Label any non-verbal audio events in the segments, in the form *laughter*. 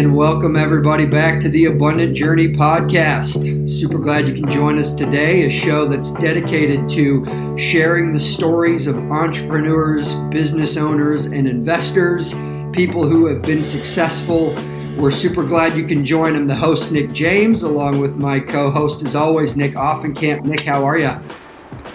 And welcome everybody back to the Abundant Journey podcast. Super glad you can join us today, a show that's dedicated to sharing the stories of entrepreneurs, business owners, and investors, people who have been successful. We're super glad you can join. I'm the host, Nick James, along with my co host, as always, Nick Offenkamp. Nick, how are you?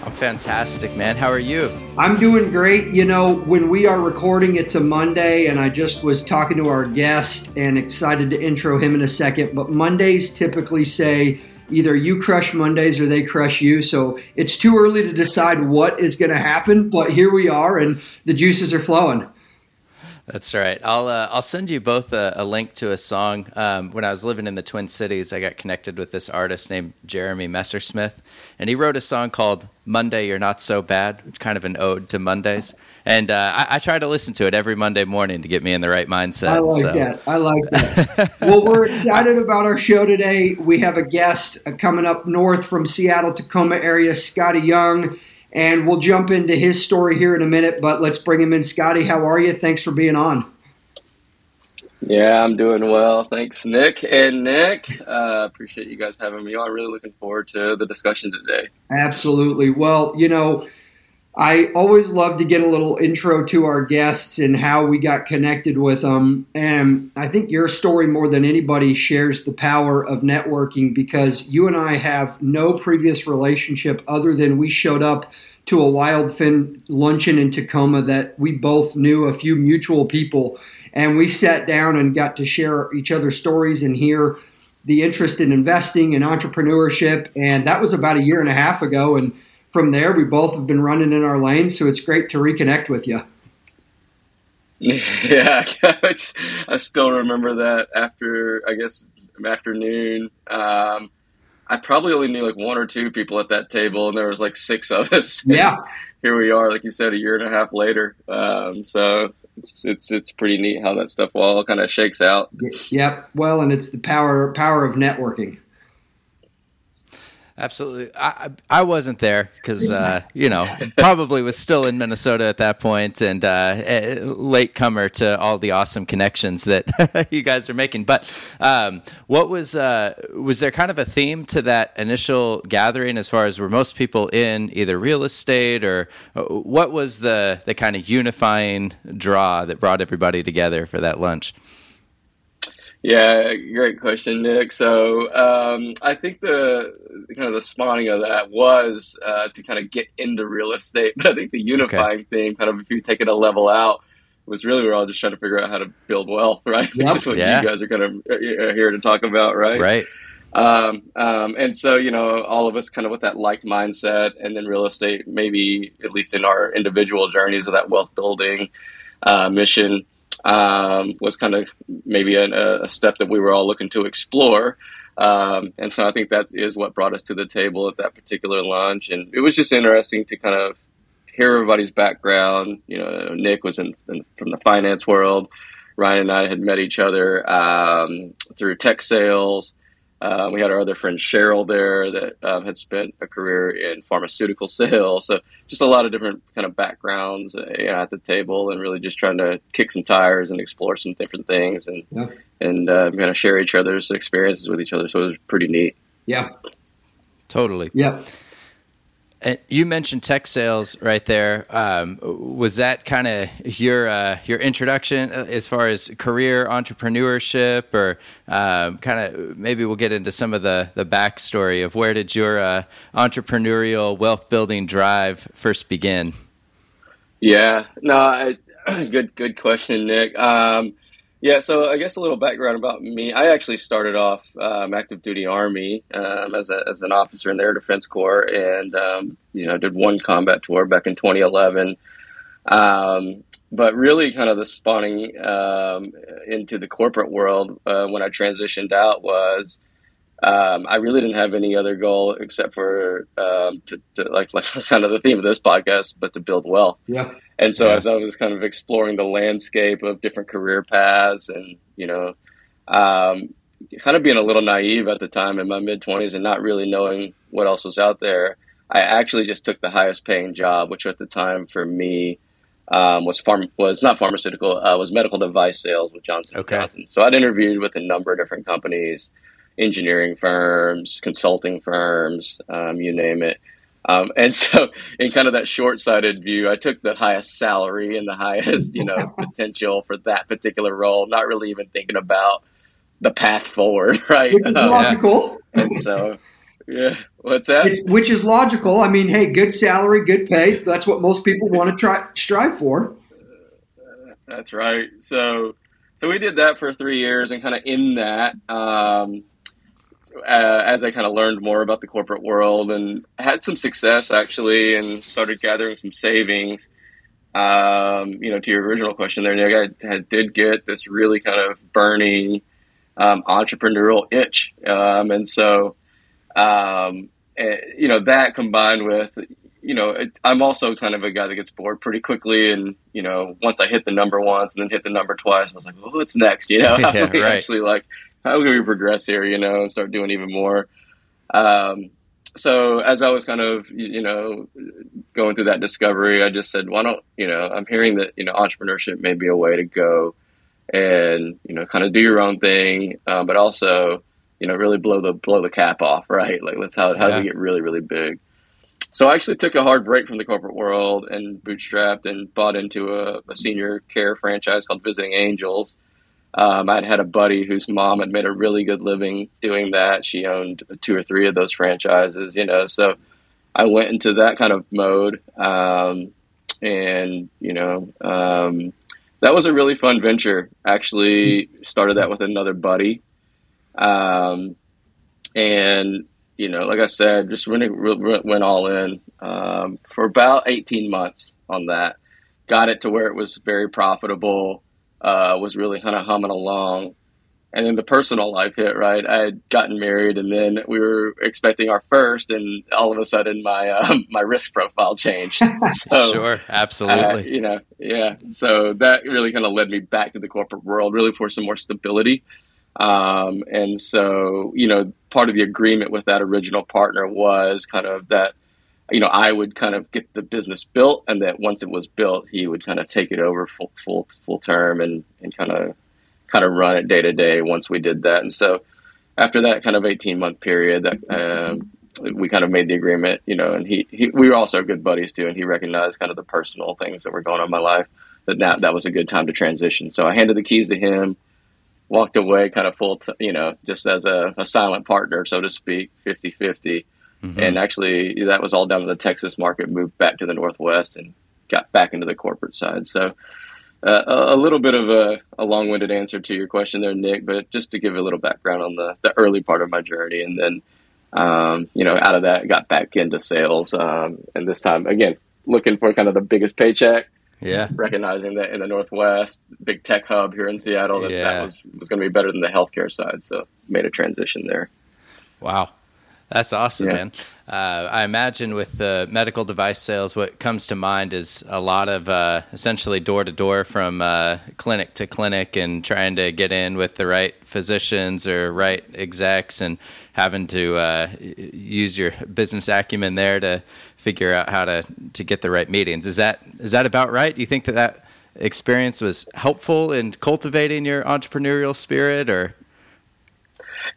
I'm fantastic, man. How are you? I'm doing great. You know, when we are recording, it's a Monday, and I just was talking to our guest and excited to intro him in a second. But Mondays typically say either you crush Mondays or they crush you. So it's too early to decide what is going to happen, but here we are, and the juices are flowing. That's right. I'll uh, I'll send you both a, a link to a song. Um, when I was living in the Twin Cities, I got connected with this artist named Jeremy Messersmith, and he wrote a song called "Monday You're Not So Bad," which kind of an ode to Mondays. And uh, I, I, try to listen to it every Monday morning to get me in the right mindset. I like so. that. I like that. well, we're excited about our show today. We have a guest uh, coming up north from Seattle, Tacoma area, Scotty Yeung and we'll jump into his story here in a minute, but let's bring him in. Scotty, how are you? Thanks for being on. Yeah, I'm doing well. Thanks, Nick and Nick. Uh, appreciate you guys having me on. Really looking forward to the discussion today. Absolutely. Well, you know, I always love to get a little intro to our guests and how we got connected with them. And I think your story, more than anybody, shares the power of networking because you and I have no previous relationship other than we showed up to a wild fin luncheon in Tacoma that we both knew a few mutual people. And we sat down and got to share each other's stories and hear the interest in investing and entrepreneurship. And that was about a year and a half ago. And from there, we both have been running in our lanes, so it's great to reconnect with you. *laughs* Yeah, I still remember that after I guess afternoon. Um, I probably only knew like one or two people at that table, and there was like six of us. *laughs* Yeah, here we are, like you said, a year and a half later. Um, so it's it's it's pretty neat how that stuff all kind of shakes out. Yep. Well, and it's the power power of networking. Absolutely. I I wasn't there because uh, you know *laughs* probably was still in Minnesota at that point and uh, late comer to all the awesome connections that *laughs* you guys are making. But um, what was uh, was there kind of a theme to that initial gathering as far as were most people in either real estate or uh, what was the the kind of unifying draw that brought everybody together for that lunch? Yeah, great question, Nick. So um, I think the kind of the spawning of that was uh, to kind of get into real estate, but I think the unifying okay. theme, kind of if you take it a level out, was really we're all just trying to figure out how to build wealth, *laughs* right? Yep. Which is what yeah. you guys are kind of uh, here to talk about, right? Right. Um, um, and so, you know, all of us kind of with that like mindset, and then real estate, maybe at least in our individual journeys of that wealth building uh, mission um, was kind of maybe a, a, step that we were all looking to explore. Um, and so I think that is what brought us to the table at that particular launch. And it was just interesting to kind of hear everybody's background. You know, Nick was in, in from the finance world. Ryan and I had met each other um, through tech sales. Um, we had our other friend Cheryl there that um, had spent a career in pharmaceutical *laughs* sales. So just a lot of different kind of backgrounds uh, you know, at the table, and really just trying to kick some tires and explore some different things, and yeah. and uh, kind of share each other's experiences with each other. So it was pretty neat. Yeah, totally. Yeah. And you mentioned tech sales right there. Um, was that kind of your uh, your introduction uh, as far as career entrepreneurship, or um, kind of maybe we'll get into some of the the backstory of where did your uh, entrepreneurial wealth building drive first begin? Yeah, no, I, *clears throat* good good question, Nick. Um, yeah, so I guess a little background about me. I actually started off um, active duty Army um, as, a, as an officer in the Air Defense Corps, and um, you know did one combat tour back in 2011. Um, but really, kind of the spawning um, into the corporate world uh, when I transitioned out was um, I really didn't have any other goal except for um, to, to, like *laughs* like kind of the theme of this podcast, but to build wealth. Yeah. And so yeah. as I was kind of exploring the landscape of different career paths, and you know, um, kind of being a little naive at the time in my mid twenties and not really knowing what else was out there, I actually just took the highest paying job, which at the time for me um, was farm was not pharmaceutical uh, was medical device sales with Johnson okay. Johnson. So I'd interviewed with a number of different companies, engineering firms, consulting firms, um, you name it. Um, and *laughs* so, in kind of that short-sighted view, I took the highest salary and the highest, you know, *laughs* potential for that particular role, not really even thinking about the path forward, *laughs* right? Which is um, logical. And so, yeah, what's that? It's, which is logical. I mean, hey, good salary, good pay. That's what most people want to try strive for. That's right. So, so we did that for three years, and kind of in that, um, uh, as I kind of learned more about the corporate world and had some success actually, and started gathering some savings. Um, you know, to your original question there, Nick, I had, did get this really kind of burning um, entrepreneurial itch, um, and so um, and, eh, you know that combined with you know it, I'm also kind of a guy that gets bored pretty quickly, and you know once I hit the number once and then hit the number twice, I was like, well, what's next? You know, *laughs* yeah, right. actually like how can we progress here, you know, and start doing even more. Um, so as I was kind of, you know, going through that discovery, I just said, why don't, you know, I'm hearing that, you know, entrepreneurship may be a way to go and, you know, kind of do your own thing, um, but also, you know, really blow the, blow the cap off, *laughs* right? Like let's, how, how yeah. do we get really, really big? So I actually took a hard break from the corporate world and bootstrapped and bought into a, a senior care franchise called Visiting Angels um, I'd had a buddy whose mom had made a really good living doing that. She owned two or three of those franchises, you know. So I went into that kind of mode, um, and you know, um, that was a really fun venture. Actually, started that with another buddy, um, and you know, like I said, just went went all in um, for about eighteen months on that. Got it to where it was very profitable uh, was really kind of humming along. And then the personal life hit, right? I had gotten married, and then we were expecting our first, and all of a sudden, my uh, *laughs* my risk profile changed. *laughs* So, sure, absolutely. Uh, you know, yeah. So that really kind of led me back to the corporate world, really for some more stability. Um, and so, you know, part of the agreement with that original partner was kind of that you know, I would kind of get the business built, and that once it was built, he would kind of take it over full full, full term and and kind of kind of run it day to day. Once we did that, and so after that kind of eighteen month period, that um, we kind of made the agreement, you know, and he, he we were also good buddies too, and he recognized kind of the personal things that were going on in my life. That now that was a good time to transition. So I handed the keys to him, walked away, kind of full, t- you know, just as a, a silent partner, so to speak, 50 50 Mm-hmm. And actually, that was all down to the Texas market, moved back to the Northwest, and got back into the corporate side. So, uh, a little bit of a, a, long-winded answer to your question there, Nick, but just to give a little background on the, the early part of my journey, and then um, you know, out of that, got back into sales, um, and this time again looking for kind of the biggest paycheck. Yeah, recognizing that in the Northwest, big tech hub here in Seattle, that, yeah. that was was going to be better than the healthcare side. So made a transition there. Wow. That's awesome, yeah. man. Uh, I imagine with the medical device sales, what comes to mind is a lot of uh, essentially door to door from uh, clinic to clinic and trying to get in with the right physicians or right execs and having to uh, use your business acumen there to figure out how to, to get the right meetings. Is that is that about right? Do you think that that experience was helpful in cultivating your entrepreneurial spirit or?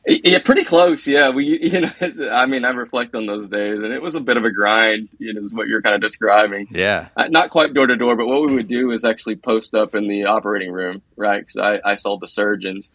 Yeah, pretty close. Yeah, we, *laughs* you know, I mean, I reflect on those days, and it was a bit of a grind. You know, is what you're kind of describing. Yeah, uh, not quite door to door, but what we would do is actually post up in the operating room, right? Because I, I sold the surgeons,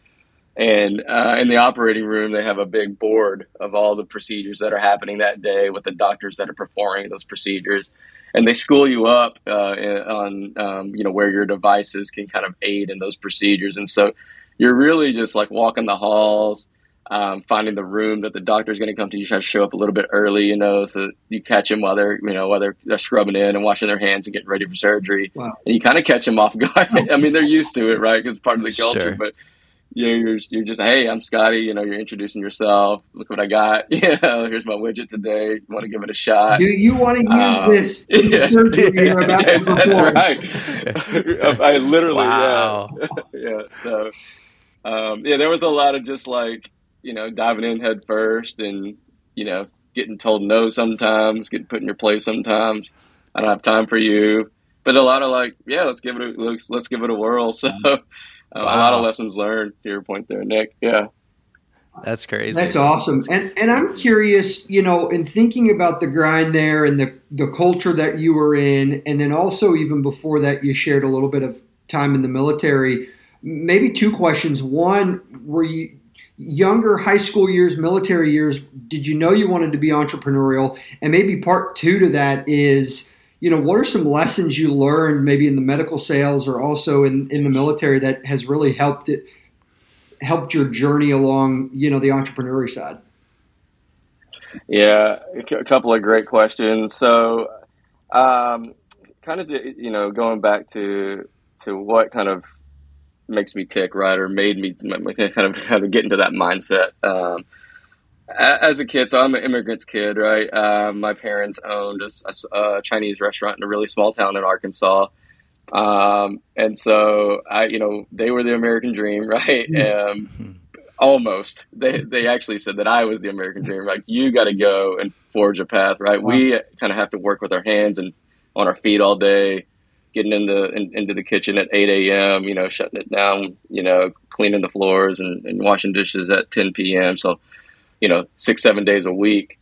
and uh, in the operating room, they have a big board of all the procedures that are happening that day with the doctors that are performing those procedures, and they school you up uh, on, um, you know, where your devices can kind of aid in those procedures, and so you're really just like walking the halls um, finding the room that the doctor is going to come to. You try to show up a little bit early, you know, so you catch them while they're, you know, while they're, they're scrubbing in and washing their hands and getting ready for surgery. Wow. And you kind of catch them off guard. *laughs* I mean, they're used to it, right? Because part of the culture, sure. but you know, you're, you're just, hey, I'm Scotty. You know, you're introducing yourself. Look what I got. *laughs* You know, here's my widget today. You want to give it a shot? Do you want to use um, this *laughs* yeah. surgery you're about to perform? That's right. I literally, wow. yeah, yeah. So, um, yeah, there was a lot of just like you know, diving in head first and, you know, getting told no sometimes, getting put in your place sometimes. I don't have time for you. but a lot of like, yeah, let's give it a let's, let's give it a whirl. *laughs* So wow. a lot of lessons learned. To your point there, Nick. Yeah. That's crazy. That's awesome. And and I'm curious, you know, in thinking about the grind there and the the culture that you were in, and then also even before that, you shared a little bit of time in the military. Maybe two questions. One, were you younger high school years, military years, did you know you wanted to be entrepreneurial? And maybe part two to that is, you know, what are some lessons you learned maybe in the medical sales or also in, in the military that has really helped it helped your journey along, you know, the entrepreneurial side? Yeah, a couple of great questions. So, um, kind of, you know, going back to to what kind of makes me tick, right, or made me *laughs* kind of kind of get into that mindset. Um, as a kid, so I'm an immigrant's kid, right? Uh, my parents owned a, a, Chinese restaurant in a really small town in Arkansas. Um, and so I, you know, they were the American dream, *laughs* right? Um, almost. They they actually said that I was the American dream. *laughs* Like you got to go and forge a path, right? Wow. We kind of have to work with our hands and on our feet all day, getting into in, into the kitchen at eight a.m. You know, shutting it down. You know, cleaning the floors and, and washing dishes at ten p.m. So, you know, six seven days a week.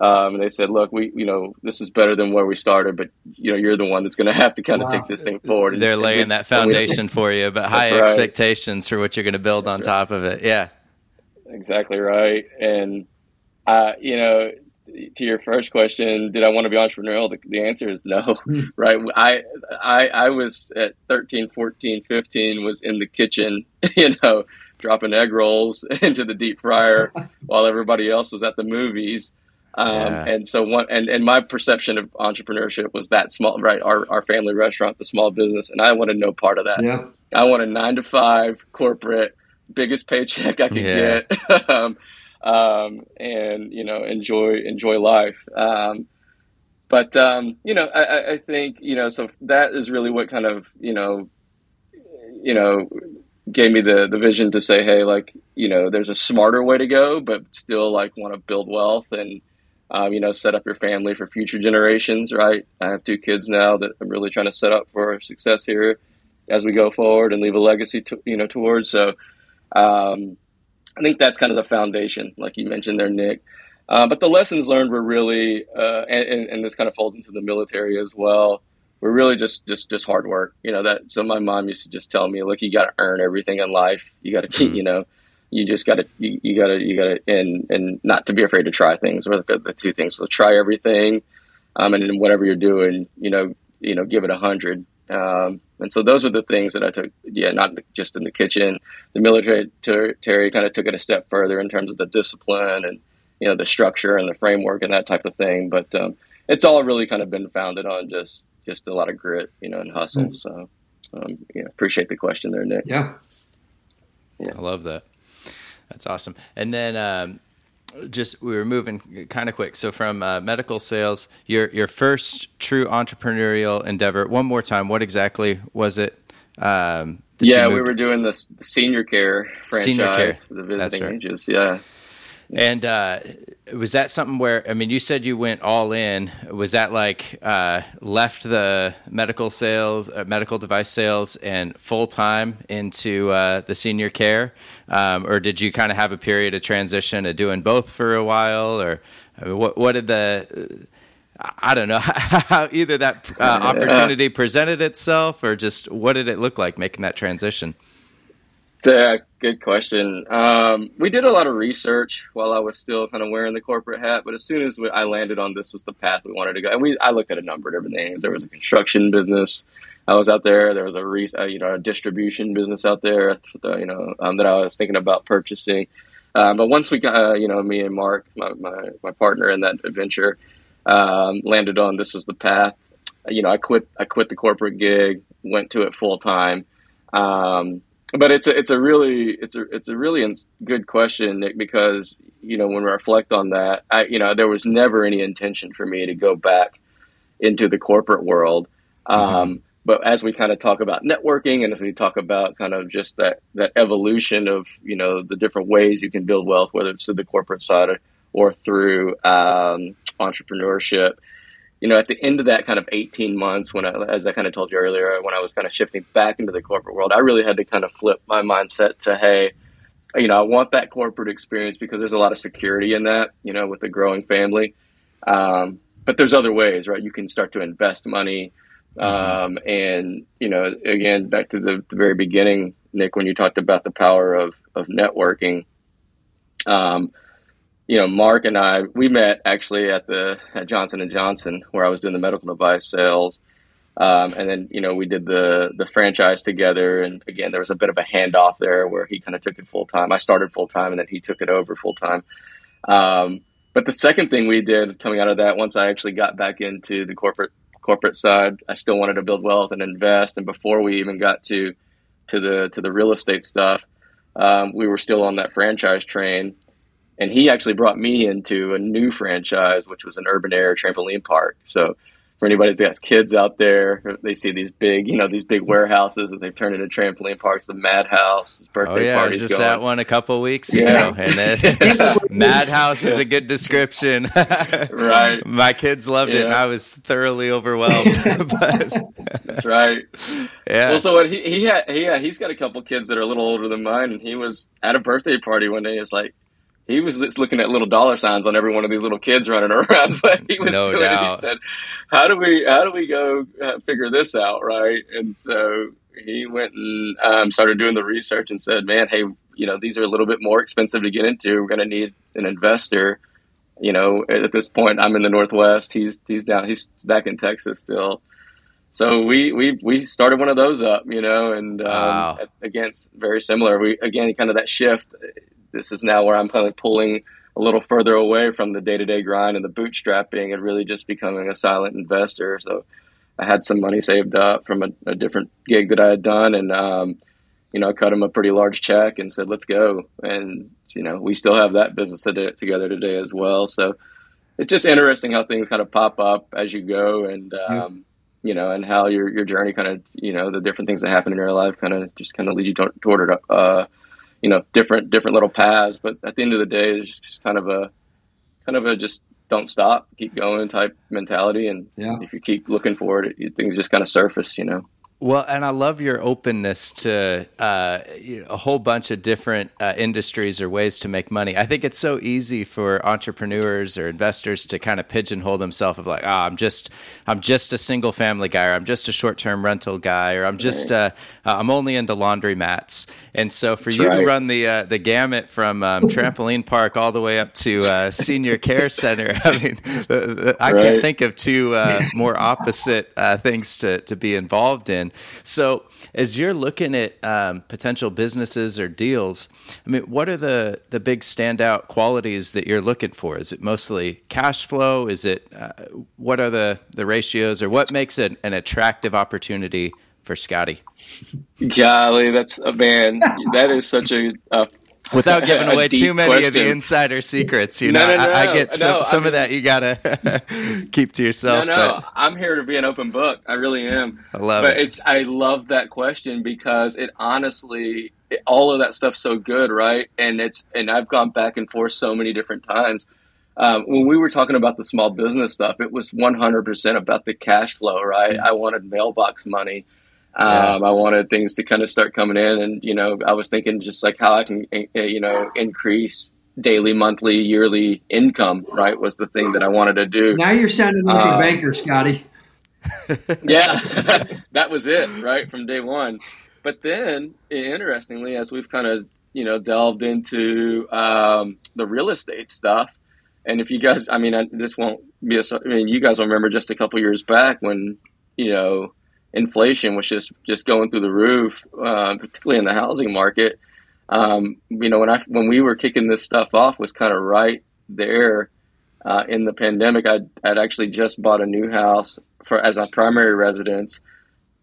Um, and they said, "Look, we, you know, this is better than where we started, but you know, you're the one that's going to have to kind of wow. take this thing forward." And, They're laying and, that foundation for you, but high right. expectations for what you're going to build that's on right. top of it. Yeah, exactly right. And uh, you know, to your first question, did I want to be entrepreneurial? The, the answer is no, hmm. *laughs* right? I, I, I was at 13, 14, 15, was in the kitchen, *laughs* you know, dropping egg rolls *laughs* into the deep fryer while everybody else was at the movies. Um, yeah. And so one, and, and my perception of entrepreneurship was that small, right? Our, our family restaurant, the small business. And I wanted no part of that. Yeah. I wanted nine to five corporate, biggest paycheck I could yeah. get. um, um, and, you know, enjoy, enjoy life. Um, but, um, you know, I, I think, you know, so that is really what kind of, you know, you know, gave me the the vision to say, hey, like you know, there's a smarter way to go, but still like want to build wealth and um, you know, set up your family for future generations, right? I have two kids now that I'm really trying to set up for success here as we go forward and leave a legacy, to, you know, towards. So, um, I think that's kind of the foundation, like you mentioned there, Nick. Uh, but the lessons learned were really, uh, and, and, this kind of falls into the military as well. We're really just, just, just hard work. You know that. So my mom used to just tell me, "Look, you got to earn everything in life. You got to keep, mm-hmm. you know." you just got to you, you got to you got to and and not to be afraid to try things or the, the two things so try everything um, and then whatever you're doing you know you know give it a hundred um, and so those are the things that I took yeah not just in the kitchen. The military Terry kind of took it a step further in terms of the discipline and you know the structure and the framework and that type of thing. But um, it's all really kind of been founded on just just a lot of grit you know and hustle. Mm-hmm. so um, yeah appreciate the question there Nick. Yeah. Yeah. I love that. That's awesome. And then um, just we were moving kind of quick. So from uh, medical sales, your your first true entrepreneurial endeavor. One more time, what exactly was it? Um, yeah, we were doing the senior care franchise senior care. for the visiting right. ages. Yeah. And uh, was that something where I mean, you said you went all in. Was that like uh, left the medical sales, uh, medical device sales, and full time into uh, the senior care, um, or did you kind of have a period of transition of doing both for a while, or I mean, what what did the I don't know *laughs* how either that uh, opportunity presented itself, or just what did it look like making that transition? A good question. Um, we did a lot of research while I was still kind of wearing the corporate hat, but as soon as we, I landed on this was the path we wanted to go, and we I looked at a number of different things. There was a construction business. I was out there. There was a re, uh, you know a distribution business out there. You know um, that I was thinking about purchasing. Um, but once we got uh, you know me and Mark, my, my, my partner in that adventure, um, landed on this was the path. You know I quit I quit the corporate gig, went to it full time. Um, but it's a it's a really it's a it's a really good question, Nick, because you know when we reflect on that, I you know there was never any intention for me to go back into the corporate world. Mm-hmm. Um, but as we kind of talk about networking and as we talk about kind of just that that evolution of you know the different ways you can build wealth, whether it's through the corporate side or, or through um, entrepreneurship, you know, at the end of that kind of 18 months, when I, as I kind of told you earlier, when I was kind of shifting back into the corporate world, I really had to kind of flip my mindset to, hey, you know, I want that corporate experience because there's a lot of security in that, you know, with a growing family. Um, but there's other ways, right? You can start to invest money. Mm-hmm. Um, and, you know, again, back to the, the, very beginning, Nick, when you talked about the power of, of networking, um, you know, Mark and I, we met actually at the at Johnson and Johnson where I was doing the medical device sales. Um, and then, you know, we did the the franchise together. And again, there was a bit of a handoff there where he kind of took it full time. I started full time and then he took it over full time. Um, but the second thing we did coming out of that, once I actually got back into the corporate corporate side, I still wanted to build wealth and invest. And before we even got to to the to the real estate stuff, um, we were still on that franchise train and he actually brought me into a new franchise, which was an urban air trampoline park. So for anybody that has kids out there, they see these big, you know, these big warehouses that they've turned into trampoline parks. The Madhouse birthday oh, yeah, parties. Just going. at one a couple weeks yeah. ago, and then *laughs* *laughs* Madhouse is a good description. *laughs* right. My kids loved yeah. it, and I was thoroughly overwhelmed. but, That's right. Yeah. Well, so what he he had, he had, he's got a couple kids that are a little older than mine, and he was at a birthday party one day. He was like, he was just looking at little dollar signs on every one of these little kids running *laughs* around. *laughs* But he was no doing doubt. it. He said, "How do we how do we go uh, figure this out, right?" And so he went and um, started doing the research and said, "Man, hey, you know these are a little bit more expensive to get into. We're going to need an investor." You know, at this point, I'm in the Northwest. He's he's down. He's back in Texas still. So we we we started one of those up, you know, and um, wow. against very similar. We again kind of that shift this is now where I'm kind of pulling a little further away from the day to day grind and the bootstrapping and really just becoming a silent investor. So I had some money saved up from a, a different gig that I had done, and um, you know, I cut him a pretty large check and said, "Let's go." And you know, we still have that business together today as well. So it's just interesting how things kind of pop up as you go, and um, you know, and how your your journey kind of you know the different things that happen in your life kind of just kind of lead you toward it. Uh, you know different different little paths but at the end of the day it's just kind of a kind of a just don't stop keep going type mentality and yeah. if you keep looking for it things just kind of surface you know well, and I love your openness to uh, a whole bunch of different uh, industries or ways to make money. I think it's so easy for entrepreneurs or investors to kind of pigeonhole themselves of like, oh, I'm just, I'm just a single family guy, or I'm just a short term rental guy, or I'm just, right. uh, I'm only into laundry mats. And so for That's you right. to run the uh, the gamut from um, trampoline park all the way up to uh, senior care center, *laughs* I mean, I can't think of two uh, more opposite things to to be involved in. So, as you're looking at um, potential businesses or deals, I mean, what are the the big standout qualities that you're looking for? Is it mostly cash flow? Is it uh, what are the the ratios, or what makes it an attractive opportunity for Scotty? Golly, that's a man. that is such a, a without giving *laughs* away too many question. of the insider secrets. You know, no, no, no, I, I, get some, some I mean, of that. You gotta *laughs* keep to yourself. No, no, but. I'm here to be an open book. I really am. I love but it. It's I love that question because it honestly, it, all of that stuff's so good, right? And it's and I've gone back and forth so many different times. Um, when we were talking about the small business stuff, it was 100% about the cash flow, right? Mm-hmm. I wanted mailbox money. Um, I wanted things to kind of start coming in, and you know, I was thinking just like how I can, eh, eh, you know, increase daily, monthly, yearly income. Right, was the thing that I wanted to do. Now you're sounding like um, a banker, Scotty. *laughs* yeah, *laughs* that was it, right from day one. But then, interestingly, as we've kind of you know delved into um, the real estate stuff, and if you guys, I mean, I, this won't be a. I mean, you guys will remember just a couple years back when you know inflation was just just going through the roof, uh, particularly in the housing market. Um, you know, when I when we were kicking this stuff off was kind of right there uh, in the pandemic. I'd, I'd actually just bought a new house for as a primary residence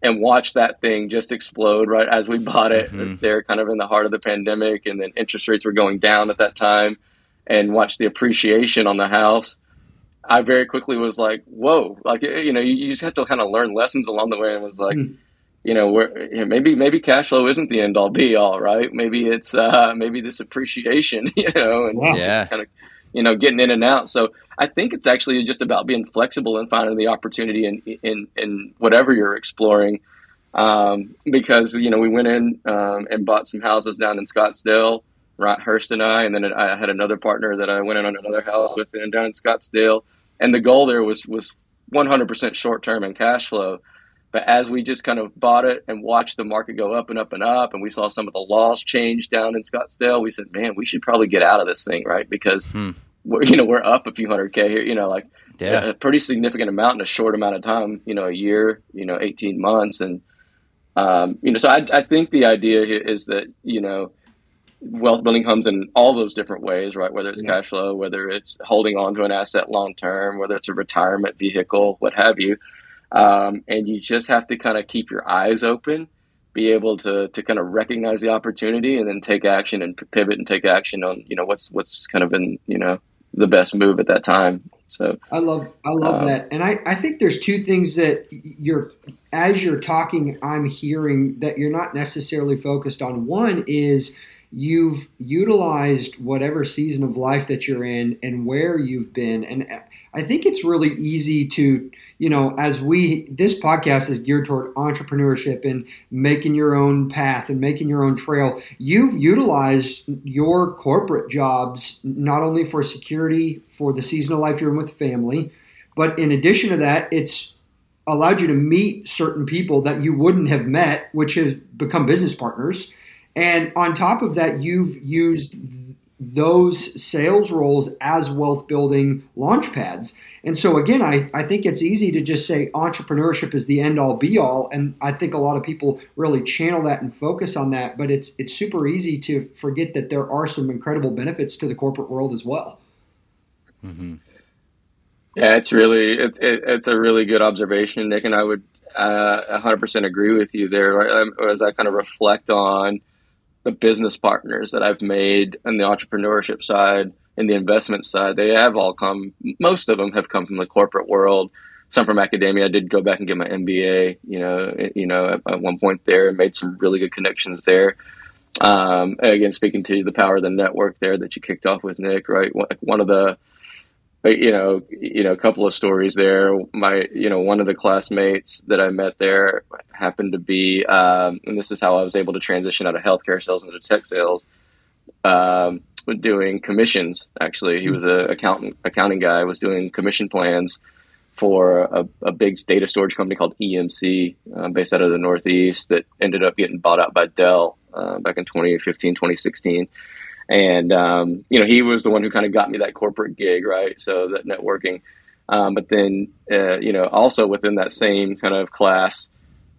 and watched that thing just explode right as we bought it. Mm-hmm. There, kind of in the heart of the pandemic, and then interest rates were going down at that time, and watched the appreciation on the house. I very quickly was like, whoa, like, you know, you, you just have to kind of learn lessons along the way and was like, mm. you know, where maybe, maybe cash flow isn't the end all be all, right? Maybe it's, uh, maybe this appreciation, *laughs* you know, and yeah. kind of, you know, getting in and out. So I think it's actually just about being flexible and finding the opportunity in in, in whatever you're exploring. Um, because you know we went in um, and bought some houses down in Scottsdale, Ron Hurst and I, and then I had another partner that I went in on another house with and down in Scottsdale, and the goal there was was 100% short term and cash flow. But as we just kind of bought it and watched the market go up and up and up, and we saw some of the laws change down in Scottsdale, we said, "Man, we should probably get out of this thing, right?" Because hmm. we're you know we're up a few hundred k here, you know, like yeah. a pretty significant amount in a short amount of time, you know, a year, you know, eighteen months, and um, you know, so I, I think the idea is that you know wealth building comes in all those different ways, right? Whether it's yeah. cash flow, whether it's holding on to an asset long term, whether it's a retirement vehicle, what have you. Um, and you just have to kind of keep your eyes open, be able to to kind of recognize the opportunity, and then take action and pivot and take action on you know what's what's kind of been you know the best move at that time. So I love I love um, that, and I I think there's two things that you're as you're talking, I'm hearing that you're not necessarily focused on. One is you've utilized whatever season of life that you're in and where you've been, and I think it's really easy to you know, as we, this podcast is geared toward entrepreneurship and making your own path and making your own trail. You've utilized your corporate jobs not only for security for the seasonal life you're in with family, but in addition to that, it's allowed you to meet certain people that you wouldn't have met, which have become business partners. And on top of that, you've used those sales roles as wealth building launch pads. And so again, I, I think it's easy to just say entrepreneurship is the end all be all. And I think a lot of people really channel that and focus on that, but it's it's super easy to forget that there are some incredible benefits to the corporate world as well. Mm-hmm. Yeah, it's really it's it, it's a really good observation, Nick, and I would uh, 100% agree with you there. Right? As I kind of reflect on the business partners that I've made on the entrepreneurship side and the investment side, they have all come. Most of them have come from the corporate world. Some from academia. I did go back and get my MBA. You know, you know, at, at one point there, and made some really good connections there. Um, again, speaking to the power of the network there that you kicked off with, Nick. Right, one of the you know, you know, a couple of stories there. My, you know, one of the classmates that I met there happened to be, um, and this is how I was able to transition out of healthcare sales into tech sales. Um, doing commissions. Actually, he was a accountant, accounting guy. Was doing commission plans for a, a big data storage company called EMC, uh, based out of the Northeast, that ended up getting bought out by Dell uh, back in 2015, 2016 and um, you know he was the one who kind of got me that corporate gig, right? So that networking. Um, but then uh, you know also within that same kind of class,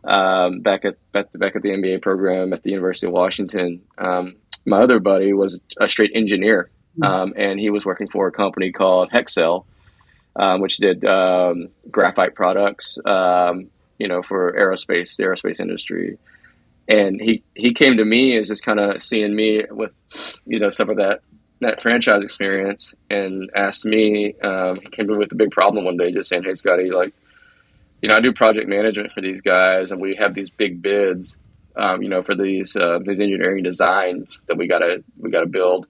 um, back at back, back at the MBA program at the University of Washington, um, my other buddy was a straight engineer, mm-hmm. and he was working for a company called Hexcel, um, which did graphite products, you know, for aerospace, the aerospace industry and he he came to me as just kind of seeing me with you know some of that that franchise experience and asked me um, he came to me with a big problem one day just saying hey scotty like you know i do project management for these guys and we have these big bids um, you know for these uh, these engineering designs that we gotta we gotta build.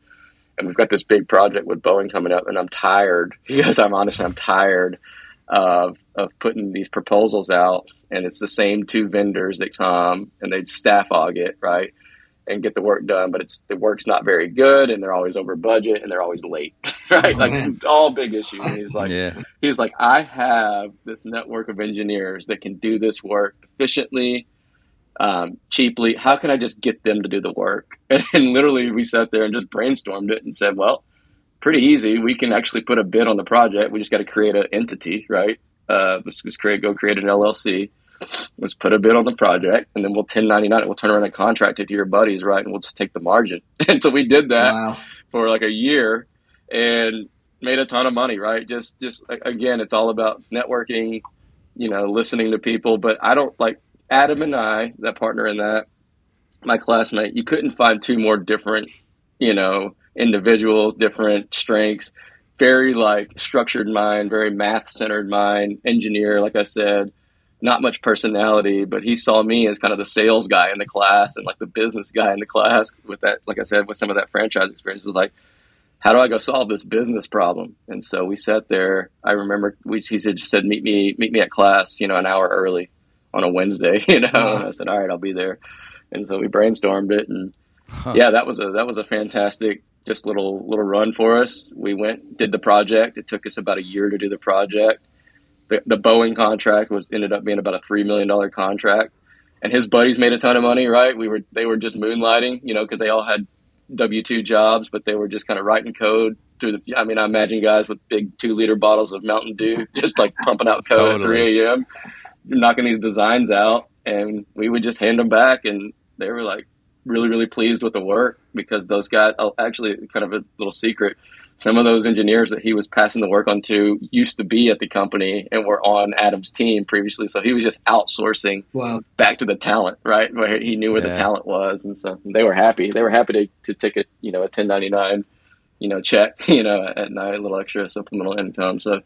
And we've got this big project with boeing coming up and i'm tired. *laughs* Because i'm honest i'm tired of of putting these proposals out and it's the same two vendors that come and they staff aug it right and get the work done but it's the work's not very good and they're always over budget and they're always late *laughs* right? Oh, like man. all big issues. And he's like yeah. he's like i have this network of engineers that can do this work efficiently um, cheaply. How can i just get them to do the work? And, *laughs* and literally we sat there and just brainstormed it and said well pretty easy. We can actually put a bid on the project. We just got to create an entity right? Uh, let's just create go create an llc Let's put a bid on the project, and then we'll 1099 it. We'll turn around and contract it to your buddies, right? And we'll just take the margin. *laughs* And so we did that wow. for like a year, and made a ton of money, right? Just, just again, it's all about networking, you know, listening to people. But I don't like Adam and I, that partner in that, my classmate. You couldn't find two more different, you know, individuals, different strengths. Very like structured mind, very math centered mind, engineer, like I said not much personality, but he saw me as kind of the sales guy in the class and like the business guy in the class with that, like I said, with some of that franchise experience was like, how do I go solve this business problem? And so we sat there. I remember we, he said, just said, meet me, meet me at class, you know, an hour early on a Wednesday, *laughs* you know, wow. and I said, all right, I'll be there. And so we brainstormed it and huh. yeah, that was a, that was a fantastic, just little, little run for us. We went, did the project. It took us about a year to do the project. The, the Boeing contract was ended up being about a $3 million contract and his buddies made a ton of money, right? We were, they were just moonlighting, you know, cause they all had W two jobs, but they were just kind of writing code through the. I mean, I imagine guys with big two liter bottles of Mountain Dew, *laughs* just like pumping out code totally. at three a.m., knocking these designs out, and we would just hand them back, and they were like really, really pleased with the work because those guys. Oh, actually, kind of a little secret some of those engineers that he was passing the work on to used to be at the company and were on Adam's team previously. So he was just outsourcing wow. back to the talent, right? Where he knew where yeah. the talent was. And so they were happy. They were happy to, to take a, you know, a 1099, you know, check, *laughs* you know, at night, a little extra supplemental income. So right.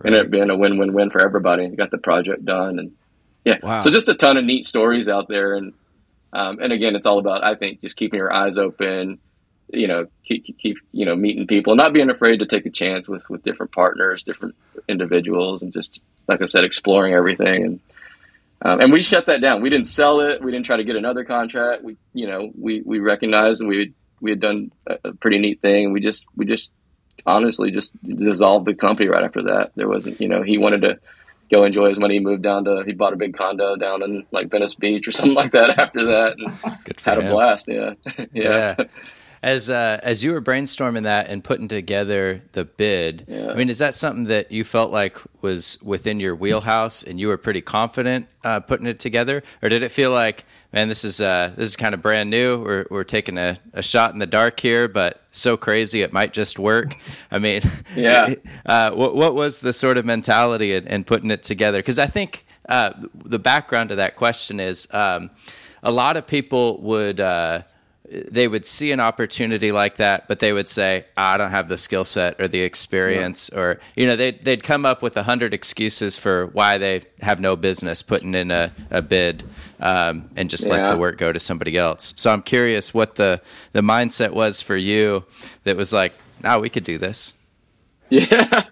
it ended up being a win-win-win for everybody. Got the project done. And yeah, wow. so just a ton of neat stories out there. And, um, and again, it's all about, I think, just keeping your eyes open, you know keep, keep you know meeting people not being afraid to take a chance with with different partners different individuals and just like i said exploring everything and um, and we shut that down we didn't sell it we didn't try to get another contract we you know we we recognized and we we had done a, a pretty neat thing we just we just honestly just dissolved the company right after that there wasn't you know he wanted to go enjoy his money. He moved down to he bought a big condo down in like Venice Beach or something like that after that, and *laughs* had him. a blast. Yeah, *laughs* yeah. yeah as uh, as you were brainstorming that and putting together the bid, yeah. I mean, is that something that you felt like was within your wheelhouse and you were pretty confident uh, putting it together, or did it feel like, man, this is uh, this is kind of brand new. We're we're taking a, a shot in the dark here, but so crazy it might just work. I mean, *laughs* yeah. Uh, what what was the sort of mentality in, in putting it together? Because I think uh, the background to that question is um, a lot of people would uh, they would see an opportunity like that, but they would say, "I don't have the skill set or the experience," yeah. or you know, they'd they'd come up with a hundred excuses for why they have no business putting in a, a bid um, and just yeah. let the work go to somebody else. So I'm curious what the the mindset was for you that was like, "Now we could do this." *laughs* Yeah,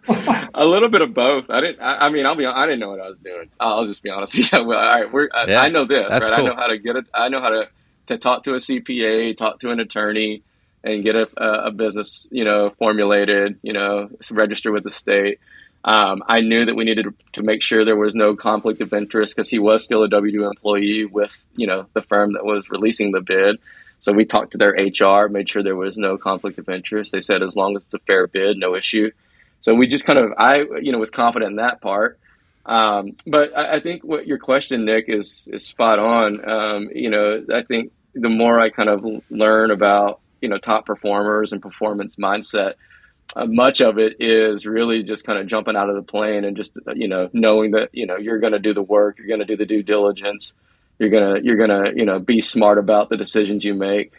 a little bit of both. I didn't. I, I, mean, I'll be. I didn't know what I was doing. I'll just be honest. Yeah, well, *laughs* all right. We're. I, yeah, I know this. Right. Cool. I know how to get it. I know how to to talk to a CPA, talk to an attorney, and get a, a business, you know, formulated, you know, register with the state. Um, I knew that we needed to make sure there was no conflict of interest because he was still a W2 employee with, you know, the firm that was releasing the bid. So we talked to their HR, made sure there was no conflict of interest. They said as long as it's a fair bid, no issue. So we just kind of, I, you know, was confident in that part. Um, but I, I, think what your question, Nick, is is spot on. Um, you know, I think the more I kind of learn about you know top performers and performance mindset, uh, much of it is really just kind of jumping out of the plane and just you know knowing that you know you're going to do the work, you're going to do the due diligence, you're gonna you're gonna you know be smart about the decisions you make,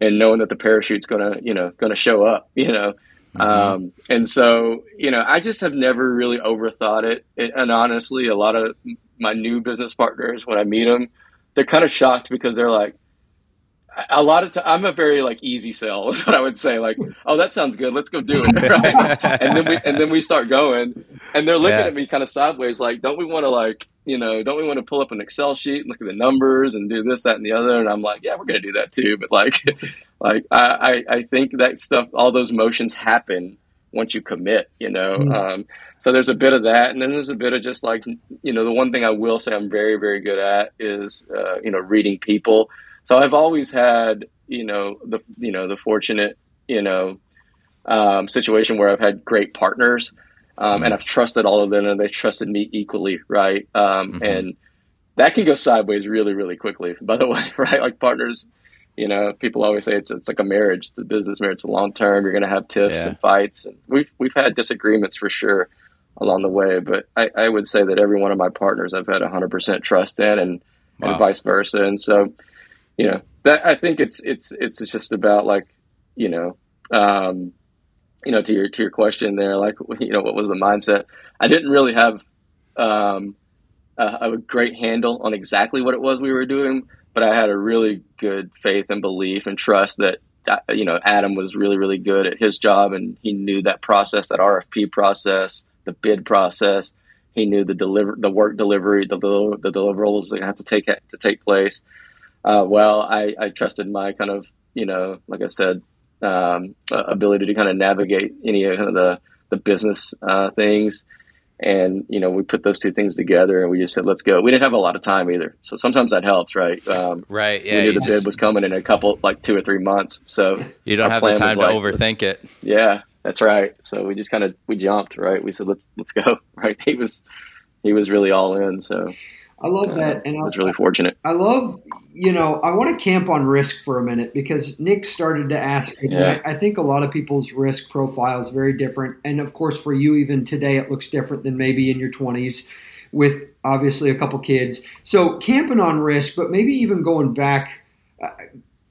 and knowing that the parachute's gonna you know gonna show up, *laughs* you know. Mm-hmm. Um, and so, you know, I just have never really overthought it. it. And honestly, a lot of my new business partners, when I meet them, they're kind of shocked because they're like, a lot of time, I'm a very like easy sell *laughs* is what I would say. Like, oh, that sounds good. Let's go do it. *laughs* Right? and then we and then we start going, and they're looking yeah. at me kind of sideways, like, don't we want to like, you know, don't we want to pull up an Excel sheet and look at the numbers and do this, that, and the other? And I'm like, yeah, we're gonna do that too. But like, *laughs* like I I think that stuff, all those motions happen once you commit. You know, mm-hmm. um, so there's a bit of that, and then there's a bit of just like, you know, the one thing I will say I'm very very good at is, uh, you know, reading people so I've always had, you know, the you know the fortunate, you know, um, situation where I've had great partners, um, mm-hmm. and I've trusted all of them, and they've trusted me equally, right? Um, mm-hmm. And that can go sideways really, really quickly. *laughs* By the way, right? Like partners, you know, people always say it's, it's like a marriage, it's a business marriage, it's a long term. You're going to have tiffs yeah. and fights, and we've we've had disagreements for sure along the way. But I, I would say that every one of my partners I've had 100% trust in, and wow. and vice versa. And so you know that I think it's it's it's just about like you know um, you know to your to your question there like *laughs* you know what was the mindset I didn't really have um, a, a great handle on exactly what it was we were doing but I had a really good faith and belief and trust that uh, you know, Adam was really, really good at his job and he knew that process, that RFP process, the bid process. He knew the deliver, the work delivery, the, the deliverables that have to take to take place. Uh, well, I, I trusted my kind of, you know, like I said, um, ability to kind of navigate any of the, the business uh, things. And you know we put those two things together and we just said let's go. We didn't have a lot of time either. So sometimes that helps right? Um, right yeah we knew the just, bid was coming in a couple like two or three months. So you don't have the time to like, overthink it. Yeah that's right. So we just kind of we jumped right? We said let's let's go *laughs* right? He was he was really all in so I love that, and I was really fortunate. I love, you know, I want to camp on risk for a minute because Nick started to ask. Yeah. I, I, think a lot of people's risk profile is very different, and of course, for you, even today, it looks different than maybe in your twenties, with obviously a couple kids. So camping on risk, but maybe even going back, uh,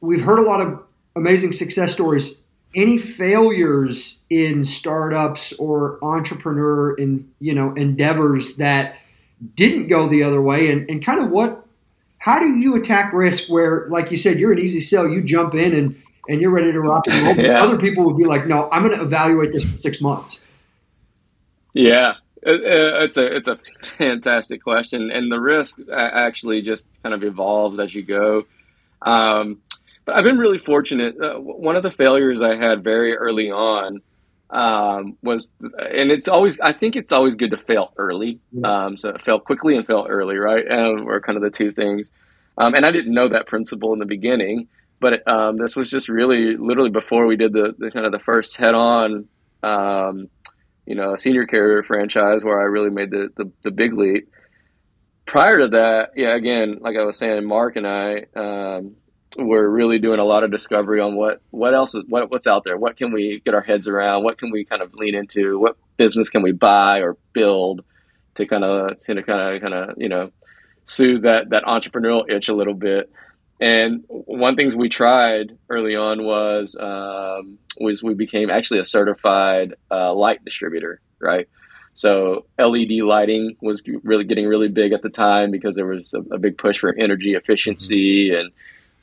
we've heard a lot of amazing success stories. Any failures in startups or entrepreneur in you know endeavors that didn't go the other way. And, and kind of what how do you attack risk where like you said you're an easy sell you jump in and and you're ready to rock and roll. *laughs* Yeah. other people would be like no i'm going to evaluate this for six months. Yeah. It's a it's a fantastic question. And the risk actually just kind of evolves as you go. Um, but i've been really fortunate. Uh, one of the failures i had very early on um, was, and it's always, I think it's always good to fail early. Um, so fail quickly and fail early, right? And were kind of the two things. Um, and I didn't know that principle in the beginning, but um, this was just really literally before we did the, the kind of the first head on, um, you know, senior carrier franchise where I really made the, the, the, big leap. Prior to that, yeah, again, like I was saying, Mark and I, um, we're really doing a lot of discovery on what what else is what what's out there. What can we get our heads around? What can we kind of lean into? What business can we buy or build to kind of to kind of kind of you know soothe that that entrepreneurial itch a little bit. And one things we tried early on was um, was we became actually a certified uh, light distributor, right? So LED lighting was really getting really big at the time because there was a, a big push for energy efficiency mm-hmm. and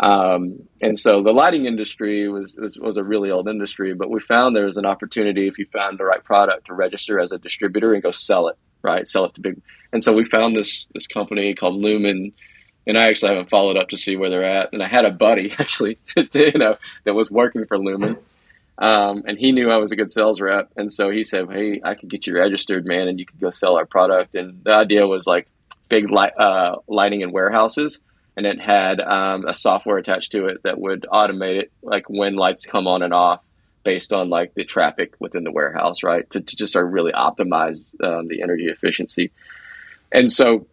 um, and so the lighting industry was, was, was a really old industry, but we found there was an opportunity if you found the right product to register as a distributor and go sell it, right? Sell it to big. And so we found this this company called Lumen, and I actually haven't followed up to see where they're at. And I had a buddy *laughs* actually, to, *laughs* you know, that was working for Lumen. Um, and he knew I was a good sales rep, and so he said, "Hey, I could get you registered, man, and you could go sell our product." And the idea was like big light, uh, lighting in warehouses and it had um, a software attached to it that would automate it, like when lights come on and off based on like the traffic within the warehouse, right? To, to just start really optimize um, the energy efficiency. And so,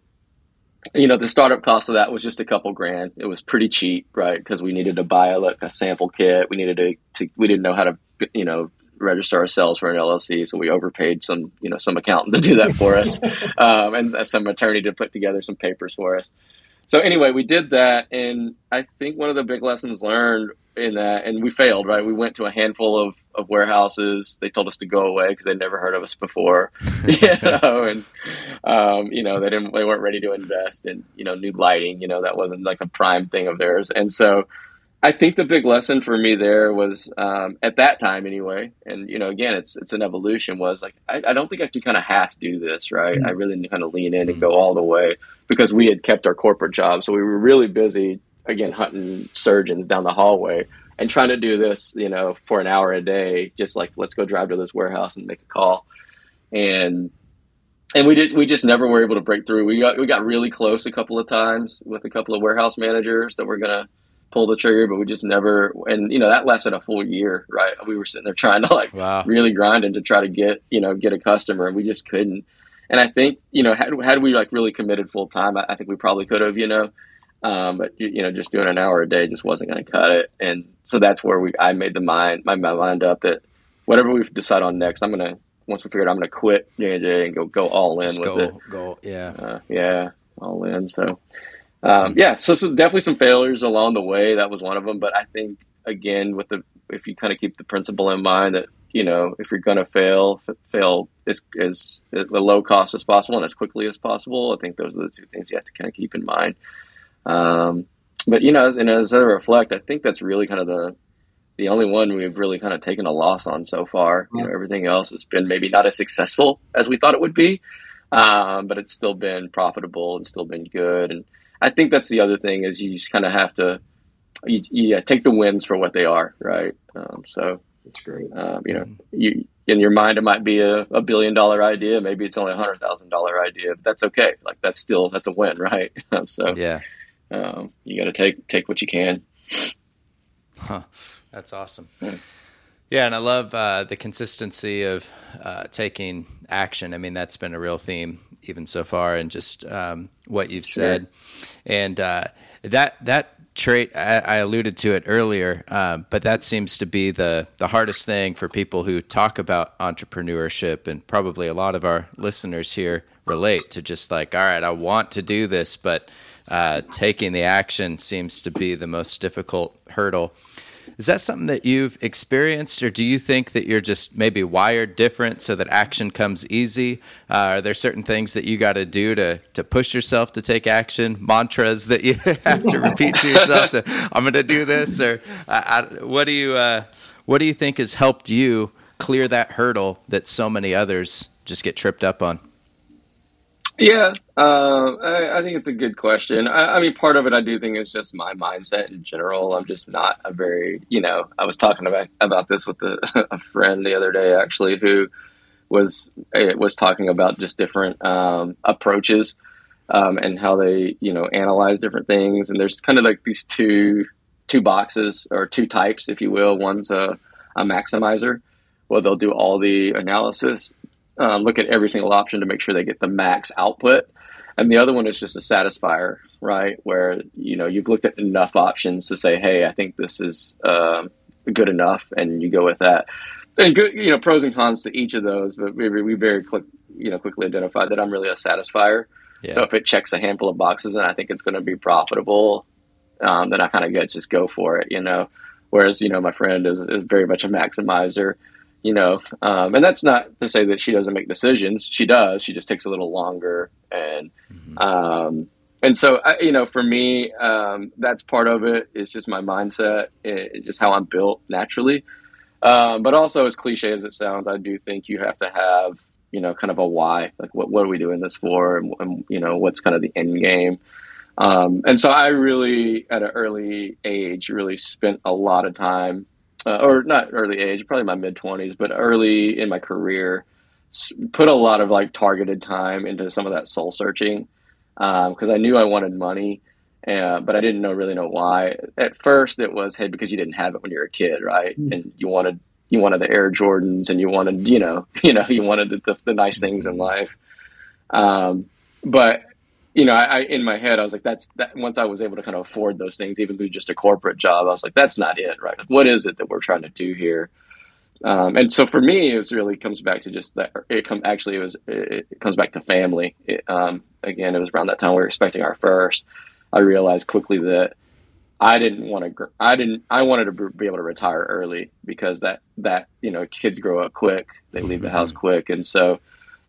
you know, the startup cost of that was just a couple grand. It was pretty cheap, right? Because we needed to buy a, like a sample kit. We needed to, to, we didn't know how to, you know, register ourselves for an LLC, so we overpaid some, you know, some accountant to do that for us, *laughs* um, and some attorney to put together some papers for us so anyway, we did that, and I think one of the big lessons learned in that, and we failed. Right, we went to a handful of, of warehouses. They told us to go away because they'd never heard of us before, *laughs* *laughs* you know, and um, you know they didn't, they weren't ready to invest in you know new lighting. You know that wasn't like a prime thing of theirs, and so I think the big lesson for me there was um, at that time anyway, and you know, again, it's it's an evolution. Was like I, I don't think I could kind of half do this, right? Mm-hmm. I really need to kind of lean in and go all the way because we had kept our corporate job, so we were really busy again hunting surgeons down the hallway and trying to do this, you know, for an hour a day. Just like let's go drive to this warehouse and make a call, and and we just we just never were able to break through. We got we got really close a couple of times with a couple of warehouse managers that were gonna pull the trigger, but we just never. And you know that lasted a full year, right? We were sitting there trying to like wow. really grinding to try to get you know get a customer, and we just couldn't. And I think you know had had we like really committed full time, I, I, think we probably could have, you know. Um, but you know, just doing an hour a day just wasn't going to cut it, and so that's where we I made the mind my, my mind up that whatever we decide on next, I'm gonna once we figure it, I'm gonna quit J and J and go go all in just with go, it. Go, yeah, uh, yeah, all in. So um, yeah, so, so definitely some failures along the way. That was one of them. But I think again, with the if you kind of keep the principle in mind that you know if you're going to fail, fail as as as low cost as possible and as quickly as possible. I think those are the two things you have to kind of keep in mind. Um, but you know, and as I reflect, I think that's really kind of the the only one we've really kind of taken a loss on so far. You know, everything else has been maybe not as successful as we thought it would be, um, but it's still been profitable and still been good. And I think that's the other thing is you just kind of have to, you, you take the wins for what they are, right? Um, so that's great. Um, you know, you in your mind it might be a, a billion dollar idea, maybe it's only a hundred thousand dollar idea, but that's okay. Like that's still that's a win, *laughs* right? so yeah, um, you got to take take what you can. Huh. That's awesome. Yeah. yeah and I love uh, the consistency of uh, taking action. I mean, that's been a real theme even so far, and just um, what you've sure. said, and uh, that that trait I, I, alluded to it earlier, um, but that seems to be the the hardest thing for people who talk about entrepreneurship, and probably a lot of our listeners here relate to just like, all right, I want to do this, but uh, taking the action seems to be the most difficult hurdle. Is that something that you've experienced, or do you think that you're just maybe wired different so that action comes easy? Uh, are there certain things that you got to do to to push yourself to take action? Mantras that you *laughs* have to repeat to yourself to "I'm going to do this," or uh, I, what do you uh, what do you think has helped you clear that hurdle that so many others just get tripped up on? Yeah, uh, I, I, think it's a good question. I, I, mean, part of it I do think is just my mindset in general. I'm just not a very, you know, I was talking about about this with a, *laughs* a friend the other day actually, who was eh, was talking about just different um, approaches um, and how they, you know, analyze different things. And there's kind of like these two two boxes or two types, if you will. One's a, a maximizer, where they'll do all the analysis uh, look at every single option to make sure they get the max output. And the other one is just a satisfier, right? Where you know you've looked at enough options to say, "Hey, I think this is um, good enough," and you go with that. And good, you know, pros and cons to each of those, but we, we very quick, you know, quickly identified that I'm really a satisfier. Yeah. So if it checks a handful of boxes and I think it's going to be profitable, um, then I kind of get just go for it, you know. Whereas you know my friend is is very much a maximizer you know um, and that's not to say that she doesn't make decisions. She does. She just takes a little longer. And mm-hmm. um, and so I, you know for me um, that's part of it. Is just my mindset. It, just how i'm built naturally. Um, but also as cliche as it sounds i do think you have to have you know kind of a why. Like what, what are we doing this for? And, and you know what's kind of the end game? Um, and so i really at an early age really spent a lot of time uh, or not early age, probably my mid 20s, but early in my career, put a lot of like targeted time into some of that soul searching because um, I knew I wanted money, uh, but I didn't know really know why. At first, it was hey because you didn't have it when you were a kid, right? Mm-hmm. And you wanted you wanted the Air Jordans, and you wanted you know *laughs* you know you wanted the, the, the nice things in life. Um, but you know, I, I, in my head I was like, that's that. Once I was able to kind of afford those things, even through just a corporate job, I was like, that's not it, right? Like, what is it that we're trying to do here? Um, and so for me, it was really comes back to just that. It come actually it was it, it comes back to family. It, um, again, it was around that time we were expecting our first. I realized quickly that I didn't want to. I didn't. I wanted to be able to retire early because that that you know kids grow up quick, they leave the house mm-hmm. quick, and so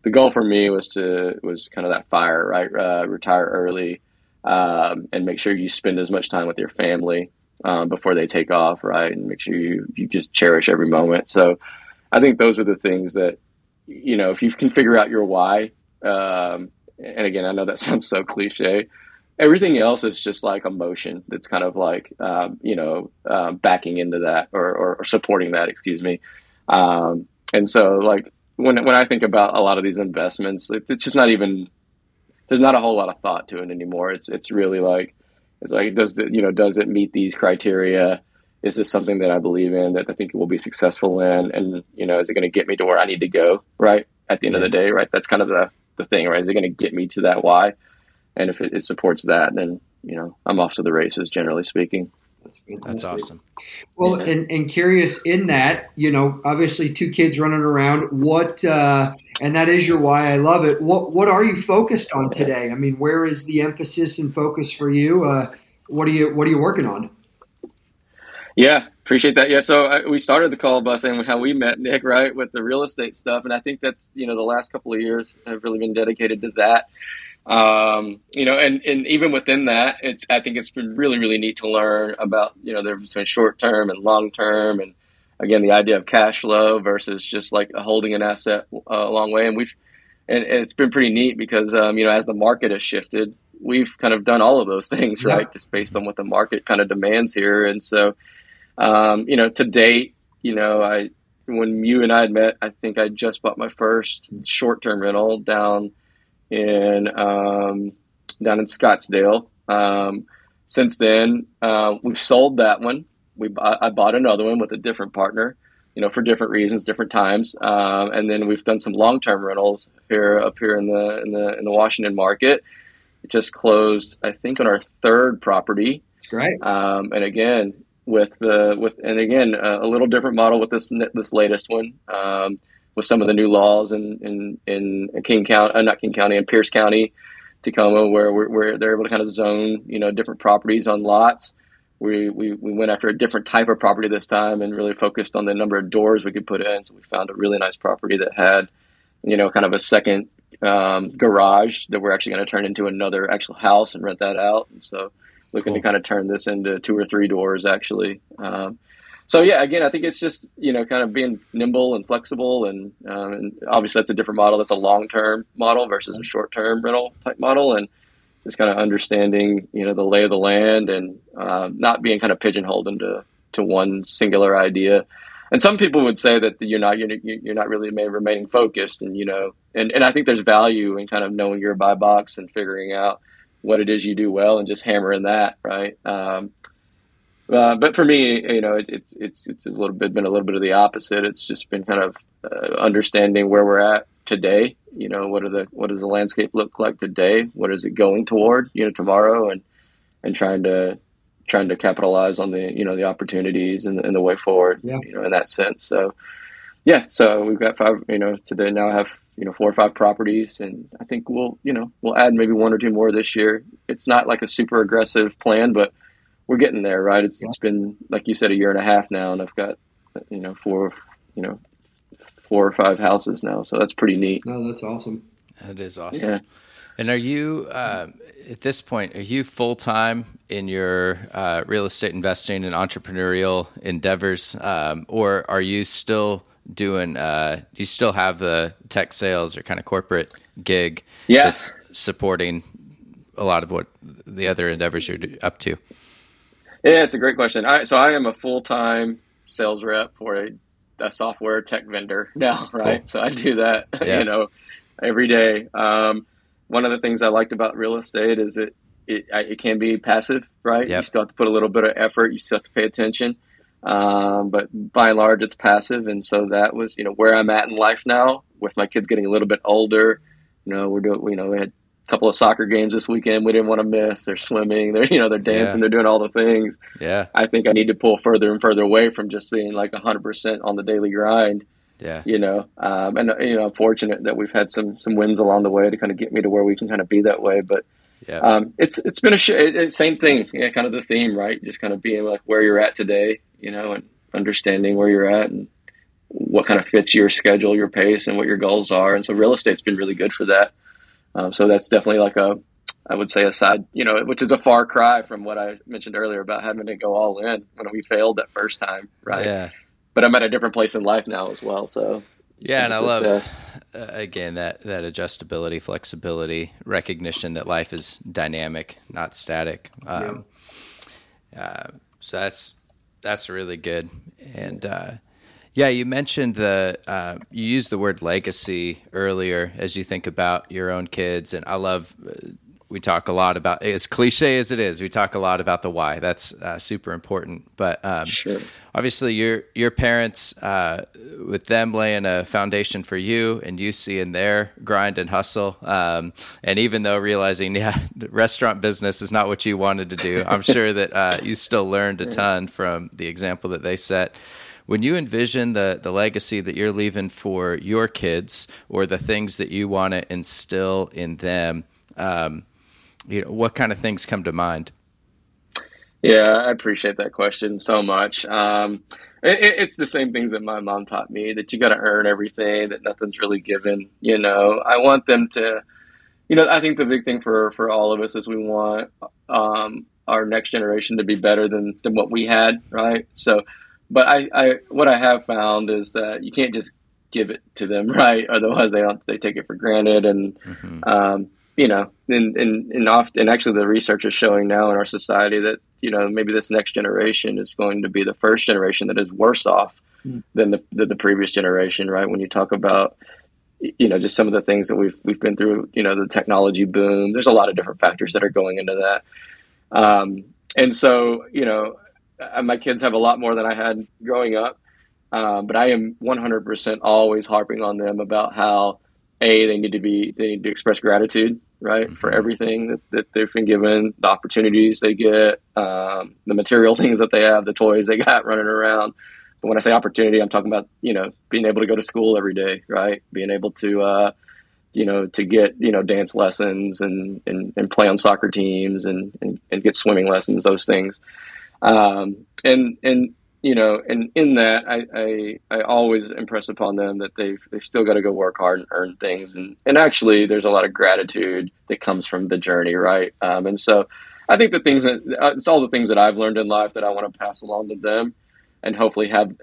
the goal for me was to was kind of that fire, right? Uh, retire early um, and make sure you spend as much time with your family um, before they take off, right? And make sure you you just cherish every moment. So, I think those are the things that you know if you can figure out your why. Um, and again, I know that *laughs* sounds so cliche. Everything else is just like emotion. That's kind of like um, you know um, backing into that or, or, or, supporting that. Excuse me. Um, and so like when when I think about a lot of these investments, it's just not even there's not a whole lot of thought to it anymore. It's it's really like it's like does the you know does it meet these criteria? Is this something that I believe in that I think it will be successful in? And you know, is it going to get me to where I need to go? Right at the end yeah. of the day, right? That's kind of the the thing, right? Is it going to get me to that why? And if it, it supports that, then you know, I'm off to the races. Generally speaking. That's, That's awesome. Well, yeah. and, and curious in that, you know, obviously two kids running around. What, uh, and that is your why I love it. What, what are you focused on today? I mean, where is the emphasis and focus for you? Uh, what are you, what are you working on? Yeah, appreciate that. Yeah, so I, we started the call by saying how we met Nick, right, with the real estate stuff, and I think that's you know the last couple of years have really been dedicated to that Um, you know, and, and even within that, it's I think it's been really really neat to learn about you know the difference between short term and long term, and again the idea of cash flow versus just like holding an asset uh, a long way. And we've and, and, it's been pretty neat because um, you know as the market has shifted, we've kind of done all of those *laughs* things right, just based on what the market kind of demands here. And so, um, you know, to date, you know, I when you and I had met, I think I just bought my first short term rental down in um, down in Scottsdale. Um, since then, uh, we've sold that one. We I bought another one with a different partner, you know, for different reasons, different times. Um, and then we've done some long term rentals here up here in the in the in the Washington market. It just closed, I think, on our third property. Great. Um, and again, with the with and again a, a, little different model with this this latest one. Um, with some of the new laws in in, in King County, uh, not King County, in Pierce County, Tacoma, where we're, where they're able to kind of zone you know different properties on lots. We, we, we went after a different type of property this time and really focused on the number of doors we could put in. So we found a really nice property that had, you know, kind of a second um, garage that we're actually going to turn into another actual house and rent that out. And so looking cool. to kind of turn this into two or three doors actually. Um, so yeah, again, I think it's just you know kind of being nimble and flexible, and, um, and obviously that's a different model. That's a long term model versus a short term rental type model, and just kind of understanding you know the lay of the land and um, not being kind of pigeonholed into to one singular idea. And some people would say that you're not you're, you're not really remaining focused, and you know, and, and I think there's value in kind of knowing your buy box and figuring out what it is you do well and just hammering that right. Um, uh, but for me, you know, it, it's it's it's a little bit been a little bit of the opposite. It's just been kind of uh, understanding where we're at today. You know, what are the what does the landscape look like today? What is it going toward? You know, tomorrow, and and trying to trying to capitalize on the you know the opportunities and, and the way forward. Yeah. You know, in that sense. So, yeah. So we've got five. You know, today now I have you know four or five properties, and I think we'll you know we'll add maybe one or two more this year. It's not like a super aggressive plan, but we're getting there, right? It's yeah. it's been like you said a year and a half now, and I've got you know four you know four or five houses now, so that's pretty neat. No, that's awesome. That is awesome. Yeah. And are you uh, at this point? Are you full time in your uh, real estate investing and entrepreneurial endeavors, um, or are you still doing? Uh, you still have the tech sales or kind of corporate gig yeah. that's supporting a lot of what the other endeavors you're up to? Yeah, it's a great question. I, so I am a full time sales rep for a, a, software tech vendor now, *laughs* right? Cool. So I do that, *laughs* yeah. you know, every day. Um, one of the things I liked about real estate is it it, it can be passive, right? Yep. You still have to put a little bit of effort. You still have to pay attention. Um, but by and large, it's passive. And so that was, you know, where I'm at in life now with my kids getting a little bit older. You know, we're doing, you know, we had couple of soccer games this weekend we didn't want to miss. They're swimming, they're you know they're dancing, yeah. they're doing all the things. Yeah, I think I need to pull further and further away from just being like hundred percent on the daily grind. Yeah, you know, um, and you know, I'm fortunate that we've had some some wins along the way to kind of get me to where we can kind of be that way. But yeah, um, it's it's been a sh- it, same thing, yeah, kind of the theme, right? Just kind of being like where you're at today, you know, and understanding where you're at and what kind of fits your schedule, your pace, and what your goals are. And so real estate's been really good for that. Um, so that's definitely like a, I would say a side, you know, which is a far cry from what I mentioned earlier about having to go all in when we failed that first time, right? Yeah. But I'm at a different place in life now as well, so. Yeah, and I love uh, again that that adjustability, flexibility, recognition that life is dynamic, not static. Um, yeah. uh, so that's that's really good, and uh, yeah, you mentioned the uh, you used the word legacy earlier as you think about your own kids, and I love. Uh, we talk a lot about as cliche as it is. We talk a lot about the why. That's uh, super important. But um, sure. obviously, your your parents, uh, with them laying a foundation for you, and you seeing their grind and hustle, um, and even though realizing, yeah, restaurant business is not what you wanted to do, I'm sure that uh, you still learned a *laughs* ton from the example that they set when you envision the the legacy that you're leaving for your kids or the things that you want to instill in them, um, you know, what kind of things come to mind? Yeah, I appreciate that question so much. Um, it, it's the same things that my mom taught me that you got to earn everything, that nothing's really given. You know, I want them to you know, I think the big thing for for all of us is we want um, our next generation to be better than than what we had, right? So, but I, I what I have found is that you can't just give it to them, *laughs* right? Otherwise, they don't they take it for granted, and mm-hmm. um, you know, and and and often, and actually, the research is showing now in our society that you know maybe this next generation is going to be the first generation that is worse off mm. than the, the the previous generation, right? When you talk about you know just some of the things that we've we've been through you know the technology boom there's a lot of different factors that are going into that um, and so you know my kids have a lot more than i had growing up um, but i am 100% always harping on them about how a they need to be they need to express gratitude right mm-hmm. for everything that, that, they've been given the opportunities they get um, the material *laughs* things that they have the toys they got running around but when I say opportunity, I'm talking about you know being able to go to school every day, right? Being able to uh, you know to get you know dance lessons and and, and play on soccer teams and, and, and get swimming lessons, those things. Um, and and you know, and in that, I, I, I always impress upon them that they've they've still got to go work hard and earn things, and and actually, there's a lot of gratitude that comes from the journey, right? Um, and so, I think the things that it's all the things that I've learned in life that I want to pass along to them, and hopefully have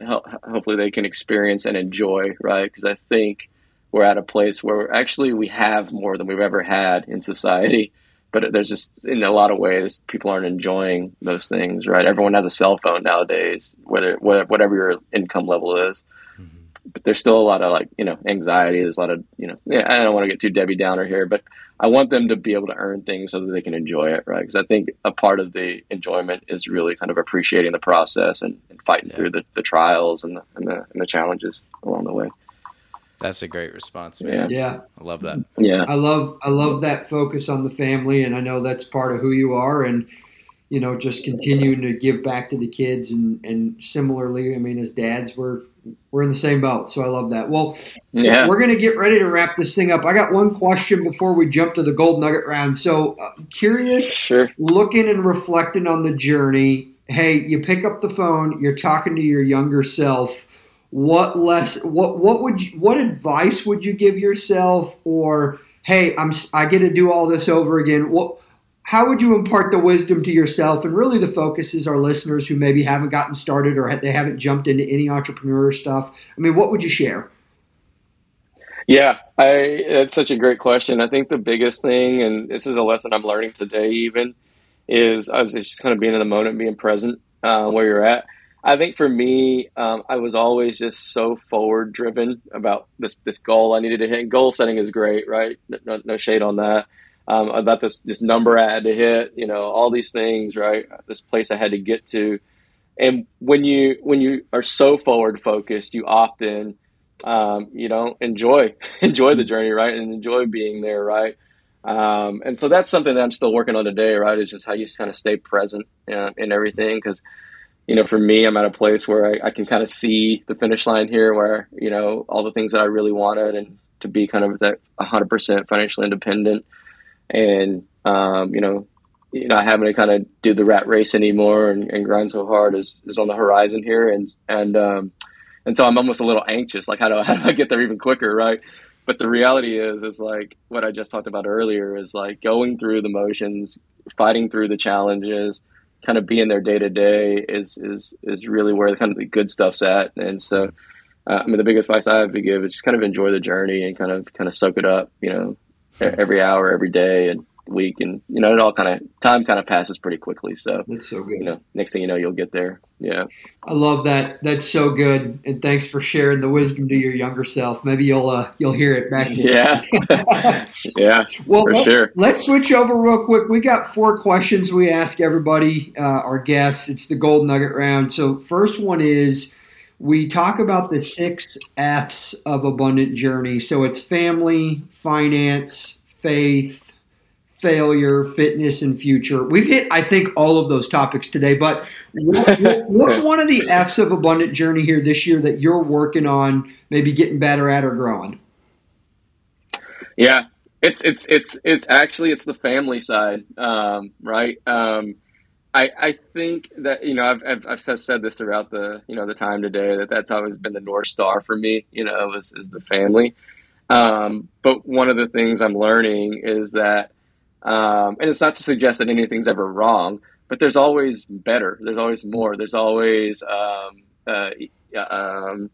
hopefully they can experience and enjoy right? Because i think we're at a place where actually we have more than we've ever had in society but there's just in a lot of ways people aren't enjoying those things right everyone has a cell phone nowadays whether whatever your income level is mm-hmm. but there's still a lot of like you know anxiety there's a lot of you know yeah, i don't want to get too debbie downer here but I want them to be able to earn things so that they can enjoy it, right? Because I think a part of the enjoyment is really kind of appreciating the process and, and fighting yeah. through the, the trials and the, and the, and the challenges along the way. That's a great response, man. Yeah. yeah. I love that. Yeah. I love I love that focus on the family and I know that's part of who you are and you know, just continuing to give back to the kids and, and similarly, I mean, as dads, we're we're in the same boat. So I love that. Well, yeah. we're going to get ready to wrap this thing up. I got one question before we jump to the gold nugget round. So uh, curious, sure. looking and reflecting on the journey. Hey, you pick up the phone, you're talking to your younger self. What less? What what would you, what advice would you give yourself? Or hey, I'm I get to do all this over again. What how would you impart the wisdom to yourself? And really, the focus is our listeners who maybe haven't gotten started or they haven't jumped into any entrepreneur stuff. I mean, what would you share? Yeah, I, it's such a great question. I think the biggest thing, and this is a lesson I'm learning today, even, is I was just kind of being in the moment, being present uh, where you're at. I think for me, um, I was always just so forward driven about this this goal I needed to hit. Goal setting is great, right? No, no shade on that um, about this this number I had to hit, you know, all these things, right? This place I had to get to, and when you when you are so forward focused, you often um, you know enjoy *laughs* enjoy the journey, right, and enjoy being there, right. Um, and so that's something that I'm still working on today, right? Is just how you kind of stay present uh, in everything because you know, for me, I'm at a place where I, I, can kind of see the finish line here, where you know all the things that I really wanted, and to be kind of that 100% financially independent, and um, you know, not having to kind of do the rat race anymore and, and, grind so hard is, is on the horizon here, and and um, and so I'm almost a little anxious, like how do *laughs* how do I get there even quicker, right? But the reality is, is like what I just talked about earlier is like going through the motions, fighting through the challenges, kind of being there day to day is is is really where kind of the good stuff's at, and so. Uh, I mean, the biggest advice I have to give is just kind of enjoy the journey and kind of kind of soak it up. You know, every hour, every day, and week, and you know, it all kind of time kind of passes pretty quickly. So that's so good. You know, next thing you know, you'll get there. Yeah, I love that. That's so good, and thanks for sharing the wisdom to your younger self. Maybe you'll uh, you'll hear it back. Yeah, *laughs* yeah. Well, for let, sure. Let's switch over real quick. We got four questions we ask everybody, uh, our guests. It's the gold nugget round. So, first one is we talk about the six F's of abundant journey. So it's family, finance, faith, failure, fitness, and future. We've hit, I think, all of those topics today. But what's *laughs* one of the F's of abundant journey here this year that you're working on, maybe getting better at or growing? Yeah, it's it's it's it's actually it's the family side, um, right? Um, I, I think that you know I've, I've, I've said this throughout the you know the time today that that's always been the north star for me you know is, is the family Um, but one of the things I'm learning is that, um, and it's not to suggest that anything's ever wrong, but there's always better. There's always more. There's always um, uh, um,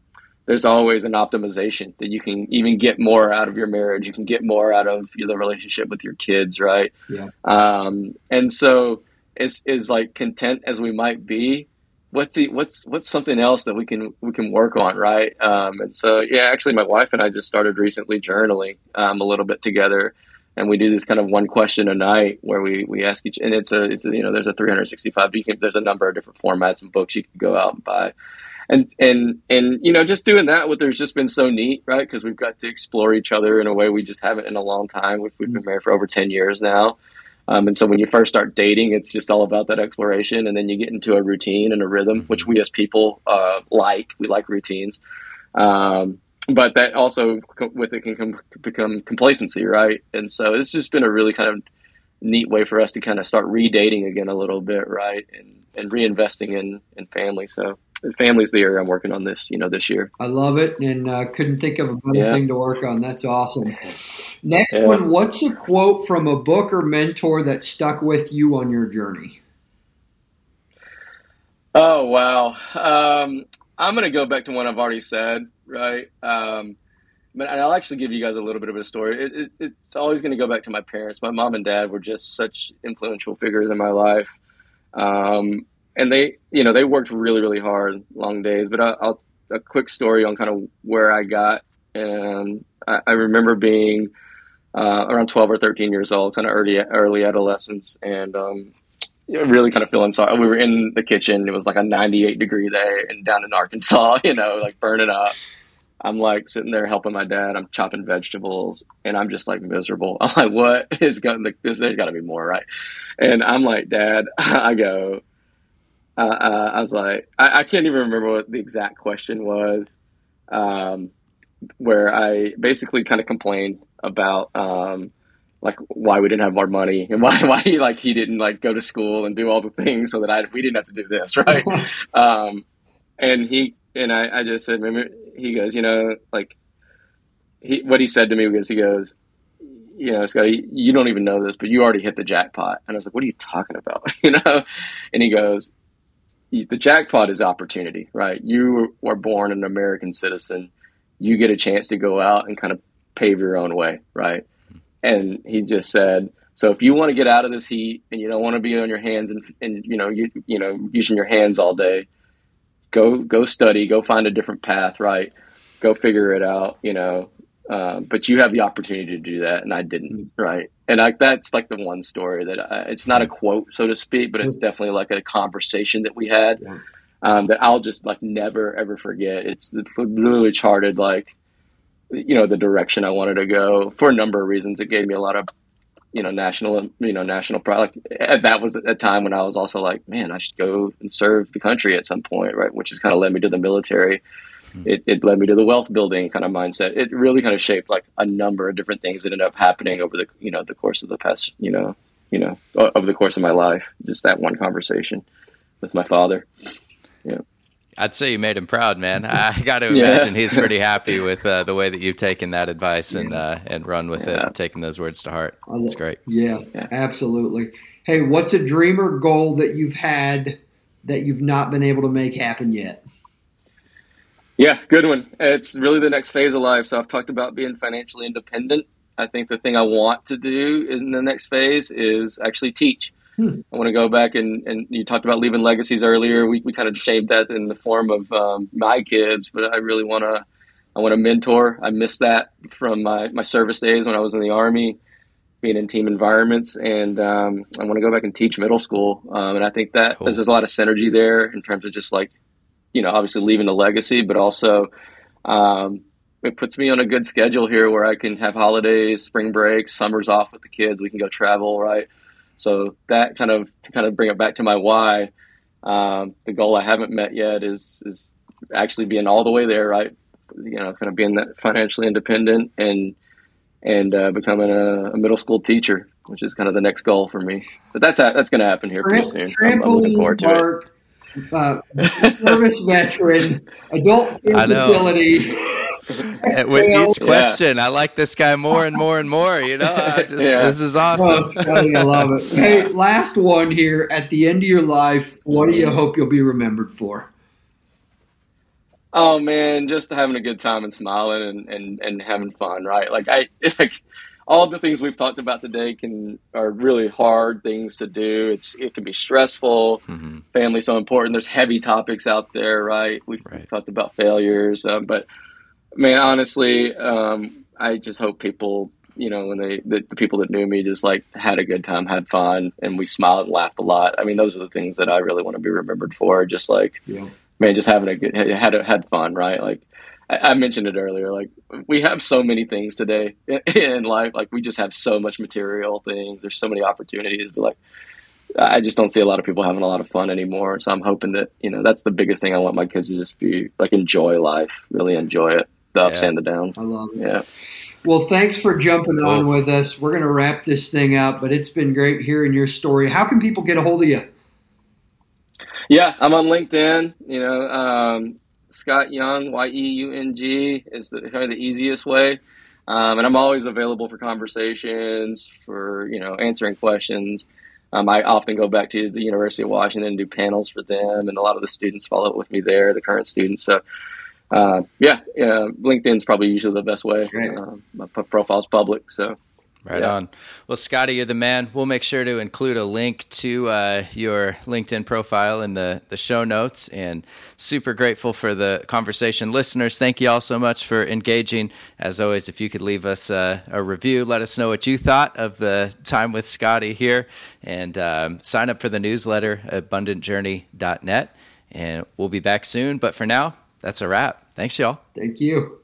there's always an optimization that you can even get more out of your marriage. You can get more out of the relationship with your kids, right? Yeah. Um, and so, is is like content as we might be. What's the what's what's something else that we can we can work on, right? Um, and so, yeah, actually, my wife and I just started recently journaling um, a little bit together, and we do this kind of one question a night where we we ask each, and it's a it's a, you know there's a 365. You can, there's a number of different formats and books you can go out and buy. And and and you know just doing that with there's just been so neat right? Because we've got to explore each other in a way we just haven't in a long time. We've, we've been married for over 10 years now. Um, and so when you first start dating it's just all about that exploration and then you get into a routine and a rhythm which we as people uh, like. We like routines. Um, but that also with it can come, become complacency right and so it's just been a really kind of neat way for us to kind of start redating again a little bit right and, and reinvesting in in family so family's the area I'm working on this, you know, this year. I love it, and uh, couldn't think of a better yeah. thing to work on. That's awesome. Next yeah. one, what's a quote from a book or mentor that stuck with you on your journey? Oh wow, um, I'm going to go back to one I've already said, right? Um, but I'll actually give you guys a little bit of a story. It, it, it's always going to go back to my parents. My mom and dad were just such influential figures in my life. Um, and they, you know, they worked really, really hard, long days. But I'll, I'll a quick story on kind of where I got, and I, I remember being uh, around twelve or thirteen years old, kind of early early adolescence, and um, really kind of feeling sorry. We were in the kitchen; it was like a ninety-eight degree day, and down in Arkansas, *laughs* you know, like burning up. I'm like sitting there helping my dad. I'm chopping vegetables, and I'm just like miserable. *laughs* I'm like, "What is going? This? There's got to be more, right?" And I'm like, "Dad," *laughs* I go, uh, uh, I was like, I, I, can't even remember what the exact question was, um, where I basically kind of complained about um, like why we didn't have more money and *laughs* why why he, like he didn't like go to school and do all the things so that I we didn't have to do this *laughs* right. *laughs* um, and he and I, I just said, remember, he goes, you know, like he what he said to me was he goes, you know, Scotty, you don't even know this, but you already hit the jackpot. And I was like, what are you talking about? you know? And he goes, the jackpot is opportunity, right? You were born an American citizen. You get a chance to go out and kind of pave your own way, right? And he just said, so if you want to get out of this heat and you don't want to be on your hands and, and you know you you know using your hands all day, go go study, go find a different path, right? Go figure it out, you know. Uh, but you have the opportunity to do that, and I didn't, mm-hmm. right? And I, that's like the one story that I, it's not a quote, so to speak, but it's mm-hmm. definitely like a conversation that we had um, that I'll just like never ever forget. It's literally charted like you know the direction I wanted to go for a number of reasons. It gave me a lot of you know national you know national pride. Like, that was a time when I was also like, man, I should go and serve the country at some point, right? Which has kind of led me to the military Mm-hmm. it, it led me to the wealth building kind of mindset. It really kind of shaped like a number of different things that ended up happening over the you know the course of the past you know you know over the course of my life. Just that one conversation with my father. Yeah. I'd say you made him proud, man. I got to *laughs* imagine yeah. he's pretty happy with uh, the way that you've taken that advice and uh, and run with yeah. it, taking those words to heart. It's great. Yeah, yeah, absolutely. Hey, what's a dream or goal that you've had that you've not been able to make happen yet? Yeah, good one. It's really the next phase of life. So I've talked about being financially independent. I think the thing I want to do in the next phase is actually teach. Hmm. I want to go back and, and you talked about leaving legacies earlier. We, we kind of shaped that in the form of um, my kids, but I really want to I want to mentor. I miss that from my, my service days when I was in the army, being in team environments, and um, I want to go back and teach middle school. Um, and I think that cool. there's, a lot of synergy there in terms of just like you know, obviously leaving a legacy, but also um, it puts me on a good schedule here where I can have holidays, spring breaks, summers off with the kids. We can go travel, right? So that kind of to kind of bring it back to my why. Um, the goal I haven't met yet is is actually being all the way there, right? You know, kind of being that financially independent and and uh, becoming a, a, middle school teacher, which is kind of the next goal for me. But that's that's going to happen here pretty soon. I'm, I'm looking forward to it uh, service veteran, adult *laughs* facility. *laughs* with each question, yeah. I like this guy more and more and more. You know, I *laughs* just yeah. this is awesome. Oh, I love it. Hey, last one here. At the end of your life, what do you hope you'll be remembered for? Oh man, just having a good time and smiling and, and, and having fun, right? Like I like all the things we've talked about today can are really hard things to do. It's it can be stressful. Mm-hmm. Family so important. There's heavy topics out there, right? We've right. talked about failures, um, but man, honestly, um, I just hope people, you know, when they the, the, people that knew me just like had a good time, had fun, and we smiled and laughed a lot. I mean, those are the things that I really want to be remembered for. Just like. Yeah man, just having a good had had fun, right? Like I, I, mentioned it earlier. Like we have so many things today *laughs* in life. Like we just have so much material things. There's so many opportunities, but like I just don't see a lot of people having a lot of fun anymore. So I'm hoping that you know that's the biggest thing I want my kids to just be like enjoy life, really enjoy it, the ups yeah. and the downs. I love it. Yeah. Well, thanks for jumping cool. on with us. We're going to wrap this thing up, but it's been great hearing your story. How can people get a hold of you? Yeah, I'm on LinkedIn. You know, um, Scott Yeung, Y E U N G, is the, kind of the easiest way. Um, and I'm always available for conversations, for you know, answering questions. Um, I often go back to the University of Washington and do panels for them, and a lot of the students follow up with me there, the current students. So, uh, yeah, yeah, LinkedIn's probably usually the best way. Uh, my profile's public, so Right yeah. on. Well, Scotty, you're the man. We'll make sure to include a link to uh, your LinkedIn profile in the, the show notes. And super grateful for the conversation. Listeners, thank you all so much for engaging. As always, if you could leave us a, a review, let us know what you thought of the time with Scotty here. And um, sign up for the newsletter abundantjourney.net. And we'll be back soon. But for now, that's a wrap. Thanks, y'all. Thank you.